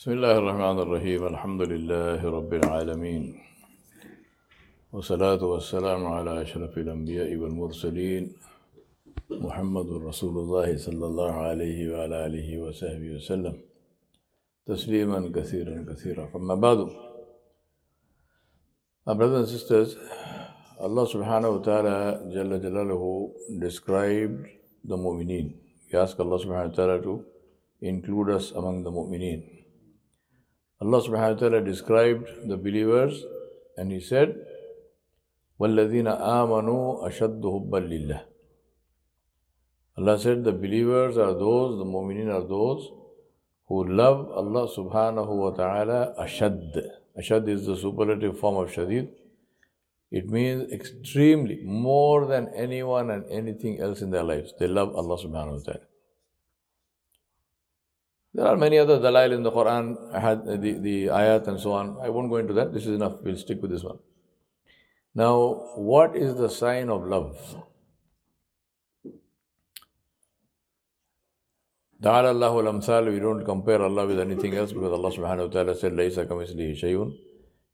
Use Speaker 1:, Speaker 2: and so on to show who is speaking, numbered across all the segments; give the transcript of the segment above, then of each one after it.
Speaker 1: بسم الله الرحمن الرحيم الحمد لله رب العالمين والصلاة والسلام على أشرف الأنبياء والمرسلين محمد رسول الله صلى الله عليه وعلى آله وصحبه وسلم تسليما كثيرا كثيرا فما بعد brothers and sisters, Allah subhanahu wa ta'ala Jalla Jalaluhu described the mu'mineen. We ask Allah subhanahu wa ta'ala to include us among the mu'mineen. Allah subhanahu wa ta'ala described the believers and He said, وَالَّذِينَ آمَنُوا أَشَدُّ حُبًّا لِلَّهِ Allah said the believers are those, the mu'mineen are those who love Allah subhanahu wa ta'ala ashad. Ashad is the superlative form of shadid. It means extremely, more than anyone and anything else in their lives. They love Allah subhanahu wa ta'ala. There are many other dalail in the Quran, the, the ayat and so on. I won't go into that. This is enough. We'll stick with this one. Now, what is the sign of love? Ta'ala Allahu al-amsal, we don't compare Allah with anything else because Allah subhanahu wa ta'ala said, Laysa kamislihi shayun.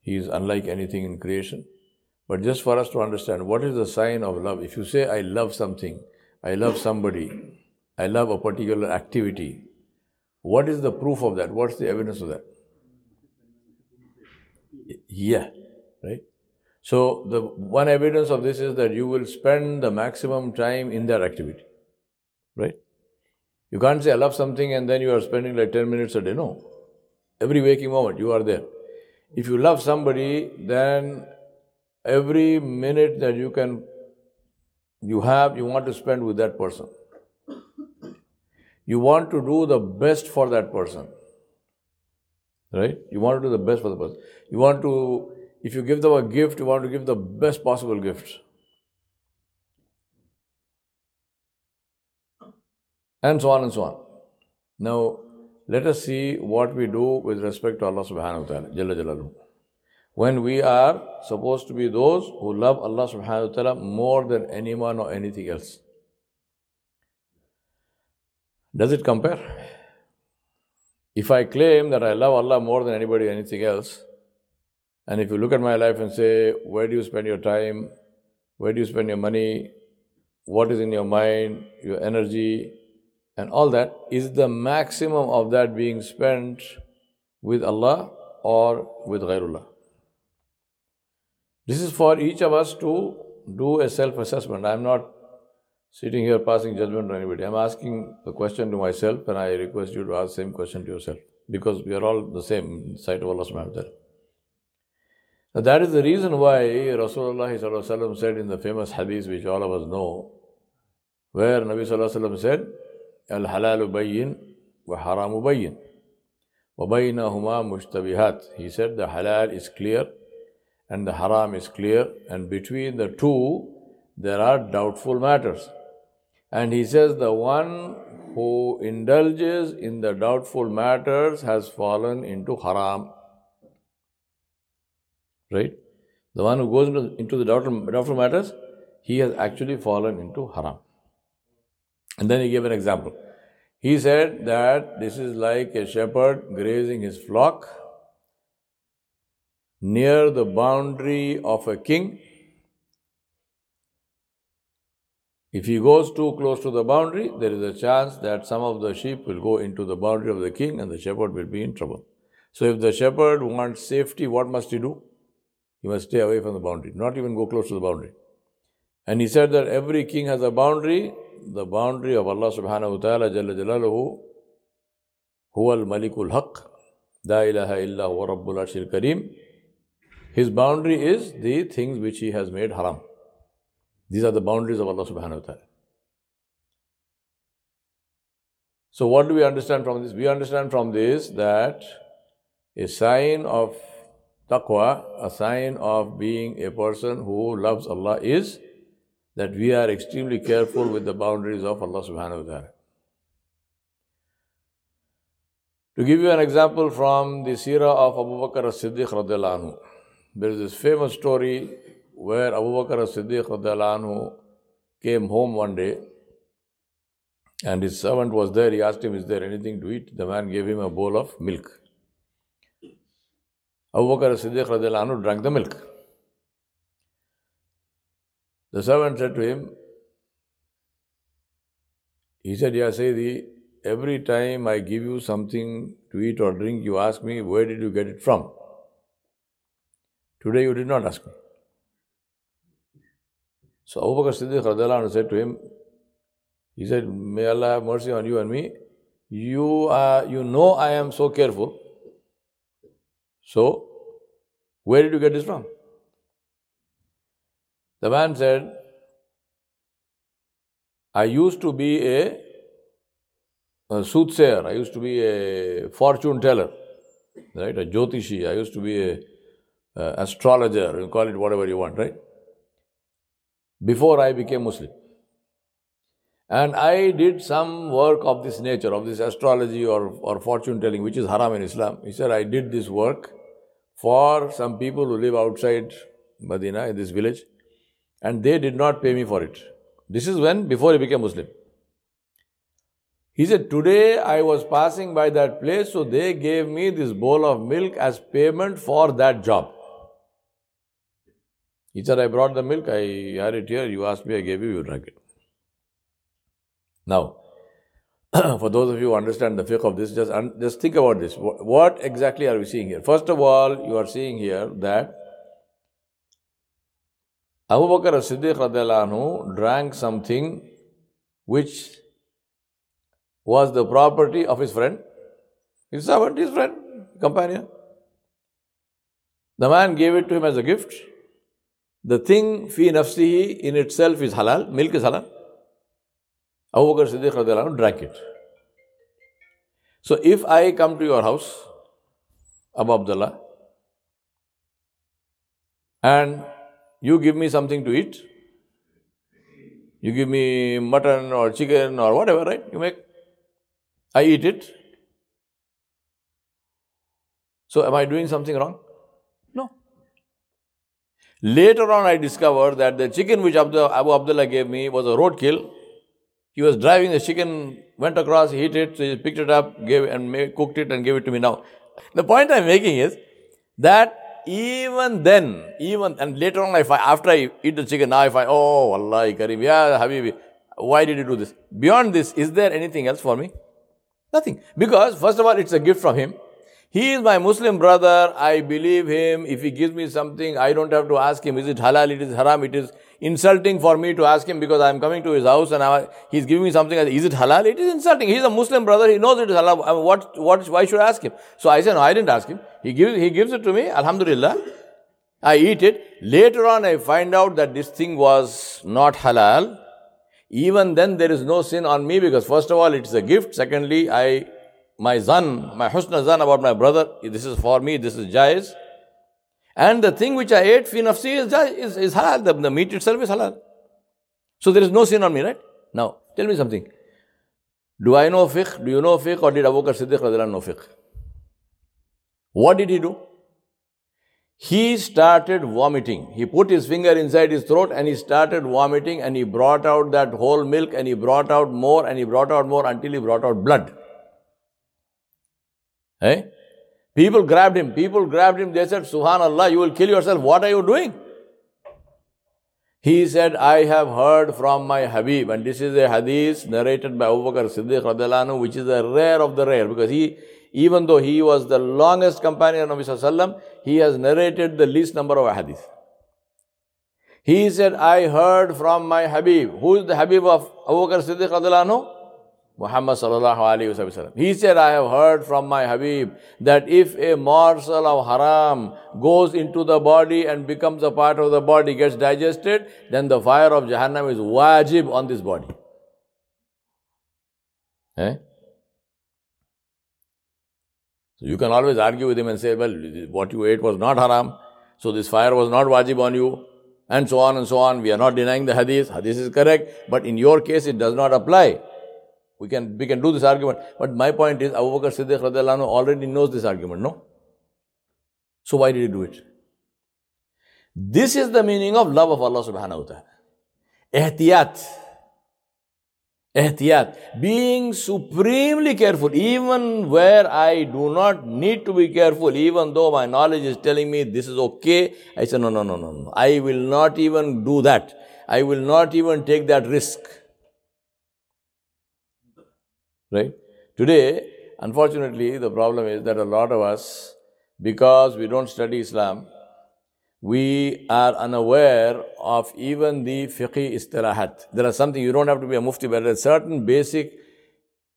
Speaker 1: He is unlike anything in creation. But just for us to understand, what is the sign of love? If you say, I love something, I love somebody, I love a particular activity, what is the proof of that? What's the evidence of that? Yeah, right? So, the one evidence of this is that you will spend the maximum time in that activity, right? You can't say, I love something and then you are spending like 10 minutes a day. No. Every waking moment, you are there. If you love somebody, then every minute that you can, you have, you want to spend with that person. You want to do the best for that person. Right? You want to do the best for the person. You want to, if you give them a gift, you want to give the best possible gift. and so on and so on. Now, let us see what we do with respect to Allah subhanahu wa ta'ala, Jalla. When we are supposed to be those who love Allah subhanahu wa ta'ala more than anyone or anything else. Does it compare? If I claim that I love Allah more than anybody, anything else, and if you look at my life and say, where do you spend your time? Where do you spend your money? What is in your mind, your energy, and all that is the maximum of that being spent with Allah or with Ghairullah. This is for each of us to do a self assessment. I am not sitting here passing judgment on anybody. I am asking the question to myself, and I request you to ask the same question to yourself because we are all the same in sight of Allah subhanahu wa ta'ala. Now that is the reason why Rasulullah said in the famous hadith which all of us know, where Nabi Sallallahu said, الحلال بين وحرام بين وبينهما مشتبهات He said the halal is clear and the haram is clear and between the two there are doubtful matters. And he says the one who indulges in the doubtful matters has fallen into haram. Right? The one who goes into the doubtful, doubtful matters, he has actually fallen into haram. And then he gave an example. He said that this is like a shepherd grazing his flock near the boundary of a king. If he goes too close to the boundary, there is a chance that some of the sheep will go into the boundary of the king and the shepherd will be in trouble. So, if the shepherd wants safety, what must he do? He must stay away from the boundary, not even go close to the boundary. And he said that every king has a boundary, the boundary of Allah subhanahu wa ta'ala jalla jalaluhu huwa al-malikul haq la ilaha illa huwa rabbul arshil kareem his boundary is the things which he has made haram these are the boundaries of Allah subhanahu wa ta'ala so what do we understand from this we understand from this that a sign of taqwa a sign of being a person who loves Allah is that we are extremely careful with the boundaries of Allah subhanahu wa ta'ala. To give you an example from the seerah of Abu Bakr as-Siddiq anhu, there is this famous story where Abu Bakr as-Siddiq came home one day and his servant was there. He asked him, Is there anything to eat? The man gave him a bowl of milk. Abu Bakr Siddiq anhu drank the milk. The servant said to him, he said, Ya Sayyidi, every time I give you something to eat or drink, you ask me, where did you get it from? Today you did not ask me. So Abu Bakr Siddiq said to him, he said, May Allah have mercy on you and me. You, are, you know I am so careful. So, where did you get this from? The man said, I used to be a, a soothsayer, I used to be a fortune teller, right? A jyotishi, I used to be a, a astrologer, you call it whatever you want, right? Before I became Muslim. And I did some work of this nature, of this astrology or, or fortune telling, which is haram in Islam. He said, I did this work for some people who live outside Medina, in this village, and they did not pay me for it. This is when, before he became Muslim. He said, Today I was passing by that place, so they gave me this bowl of milk as payment for that job. He said, I brought the milk, I had it here, you asked me, I gave you, you drank it. Now, for those of you who understand the fiqh of this, just, un- just think about this. What, what exactly are we seeing here? First of all, you are seeing here that Abu Bakr as-Siddiq drank something which was the property of his friend, his servant, his friend, companion. The man gave it to him as a gift. The thing fi nafsihi in itself is halal, milk is halal. Abu Bakr Siddiq drank it. So if I come to your house, Abu Abdullah, and you give me something to eat, you give me mutton or chicken or whatever, right? You make, I eat it. So am I doing something wrong? Later on, I discovered that the chicken which Abu Abdullah gave me was a roadkill he was driving the chicken, went across, hit it, so he picked it up, gave and made, cooked it and gave it to me now. The point I'm making is that even then, even and later on, if I after I eat the chicken, now if I oh Allah Kareem, yeah Habibi, why did you do this? Beyond this, is there anything else for me? Nothing. Because first of all, it's a gift from him. He is my Muslim brother. I believe him. If he gives me something, I don't have to ask him, is it halal, it is haram, it is insulting for me to ask him because I am coming to his house and I, he's giving me something. Is it halal? It is insulting. He's a Muslim brother. He knows it is halal. I mean, what, what, why should I ask him? So I said, no, I didn't ask him. He gives, he gives it to me. Alhamdulillah. I eat it. Later on, I find out that this thing was not halal. Even then, there is no sin on me because first of all, it is a gift. Secondly, I, my zan, my husna zan about my brother, this is for me, this is jais. And the thing which I ate, fi nafsi, is, is, is halal. The, the meat itself is halal. So there is no sin on me, right? Now, tell me something. Do I know fiqh? Do you know fiqh? Or did Abu Bakr Siddiq know fiqh? What did he do? He started vomiting. He put his finger inside his throat and he started vomiting and he brought out that whole milk and he brought out more and he brought out more until he brought out blood. Hey? People grabbed him. People grabbed him. They said, Subhanallah, you will kill yourself. What are you doing? He said, I have heard from my Habib. And this is a hadith narrated by Abu Bakr Siddiq anhu, which is the rare of the rare. Because he, even though he was the longest companion of Nabi he has narrated the least number of hadith. He said, I heard from my Habib. Who is the Habib of Abu Bakr Siddiq anhu? Muhammad sallallahu alayhi wasallam. He said, I have heard from my Habib that if a morsel of haram goes into the body and becomes a part of the body, gets digested, then the fire of Jahannam is wajib on this body. Eh? So you can always argue with him and say, well, what you ate was not haram, so this fire was not wajib on you, and so on and so on. We are not denying the hadith. Hadith is correct, but in your case it does not apply. We can, we can do this argument. But my point is, Abu Bakr Siddiq already knows this argument, no? So why did he do it? This is the meaning of love of Allah subhanahu wa ta'ala. Ihtiyat. Ehtiyat. Being supremely careful, even where I do not need to be careful, even though my knowledge is telling me this is okay, I say, no, no, no, no, no. I will not even do that. I will not even take that risk. Right? Today, unfortunately, the problem is that a lot of us, because we don't study Islam, we are unaware of even the fiqh istilahat. There are something, you don't have to be a mufti, but a certain basic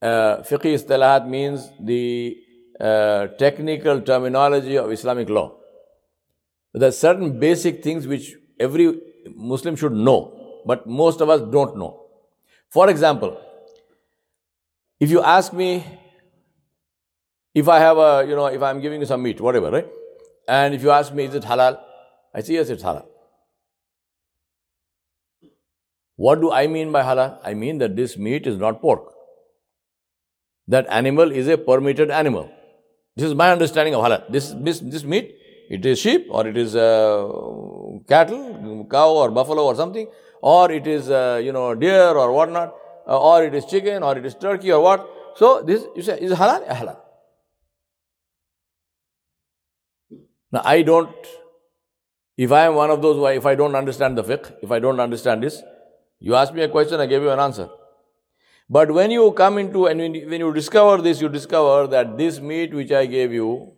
Speaker 1: uh, fiqh istilahat means the uh, technical terminology of Islamic law. There are certain basic things which every Muslim should know, but most of us don't know. For example, if you ask me, if I have a, you know, if I'm giving you some meat, whatever, right? And if you ask me, is it halal? I say, yes, it's halal. What do I mean by halal? I mean that this meat is not pork. That animal is a permitted animal. This is my understanding of halal. This, this, this meat, it is sheep or it is uh, cattle, cow or buffalo or something, or it is, uh, you know, deer or whatnot, Uh, or it is chicken or it is turkey or what. So this, you say, is halal? halal. Now I don't if I am one of those who, if I don't understand the fiqh, if I don't understand this, you ask me a question, I give you an answer. But when you come into and when you discover this, you discover that this meat which I gave you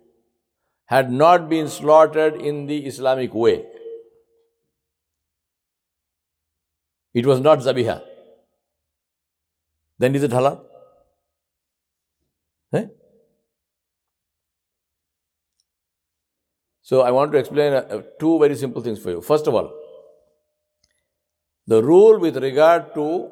Speaker 1: had not been slaughtered in the Islamic way. It was not zabiha. Then is it halal? Eh? So I want to explain uh, two very simple things for you. First of all, the rule with regard to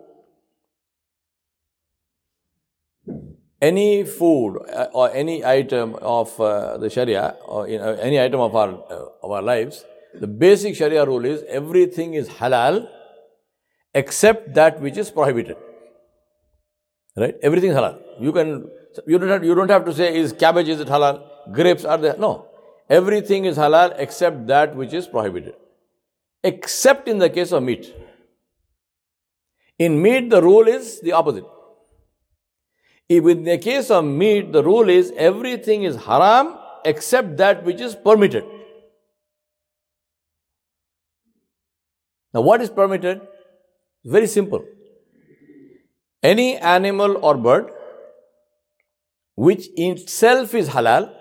Speaker 1: any food uh, or any item of uh, the Sharia or you know, any item of our uh, of our lives, the basic Sharia rule is everything is halal except that which is prohibited. Right? Everything is halal. You can you don't have, you don't have to say is cabbage is it halal, grapes are there. No, Everything is halal except that which is prohibited. Except in the case of meat. In meat, the rule is the opposite. If in the case of meat, the rule is everything is haram except that which is permitted. Now, what is permitted? Very simple. Any animal or bird which itself is halal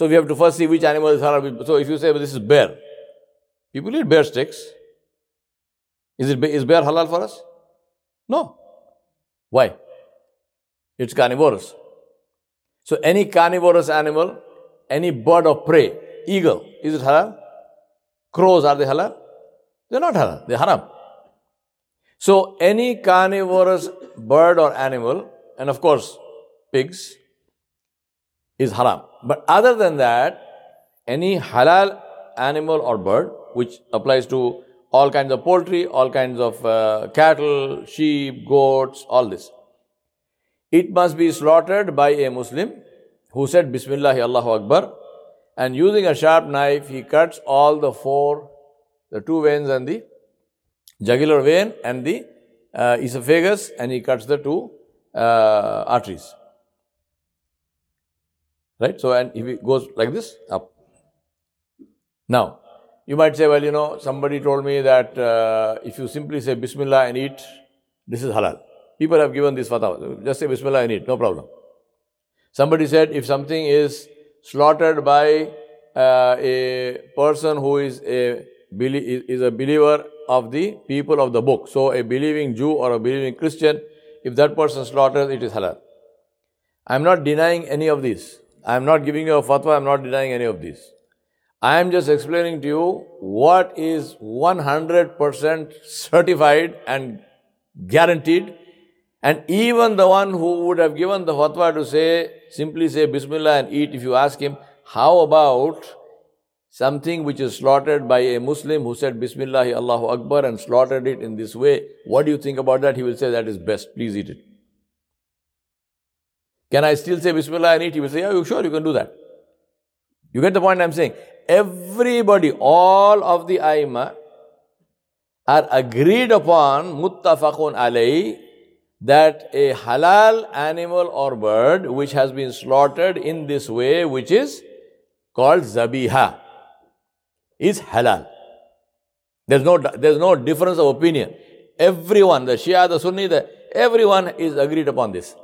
Speaker 1: so we have to first see which animal is halal. So if you say well, this is bear, people eat bear steaks. Is it is bear halal for us? No. Why? It's carnivorous. So any carnivorous animal, any bird of prey, eagle, is it halal? Crows, are they halal? They're not halal, they're haram. So any carnivorous bird or animal, and of course pigs, is haram. But other than that, any halal animal or bird, which applies to all kinds of poultry, all kinds of uh, cattle, sheep, goats, all this, it must be slaughtered by a Muslim who said Bismillah Allahu Akbar and using a sharp knife he cuts all the four, the two veins and the jugular vein and the uh, esophagus and he cuts the two uh, arteries. Right? So, and if it goes like this, up. Now, you might say, well, you know, somebody told me that uh, if you simply say Bismillah and eat, this is halal. People have given this fatwa. Just say Bismillah and eat, no problem. Somebody said if something is slaughtered by uh, a person who is a is a believer of the people of the book, so a believing Jew or a believing Christian, if that person slaughters, it is halal. I am not denying any of these. I am not giving you a fatwa, I am not denying any of these. I am just explaining to you what is 100% certified and guaranteed. And even the one who would have given the fatwa to say, simply say Bismillah and eat, if you ask him, how about something which is slaughtered by a Muslim who said Bismillah Allahu Akbar and slaughtered it in this way, what do you think about that? He will say that is best, please eat it. Can I still say Bismillah and eat? He will say, Yeah, sure, you can do that. You get the point I'm saying? Everybody, all of the Aima are agreed upon, muttafaqun alayhi, that a halal animal or bird which has been slaughtered in this way, which is called zabiha, is halal. There's no, there's no difference of opinion. Everyone, the Shia, the Sunni, the, everyone is agreed upon this.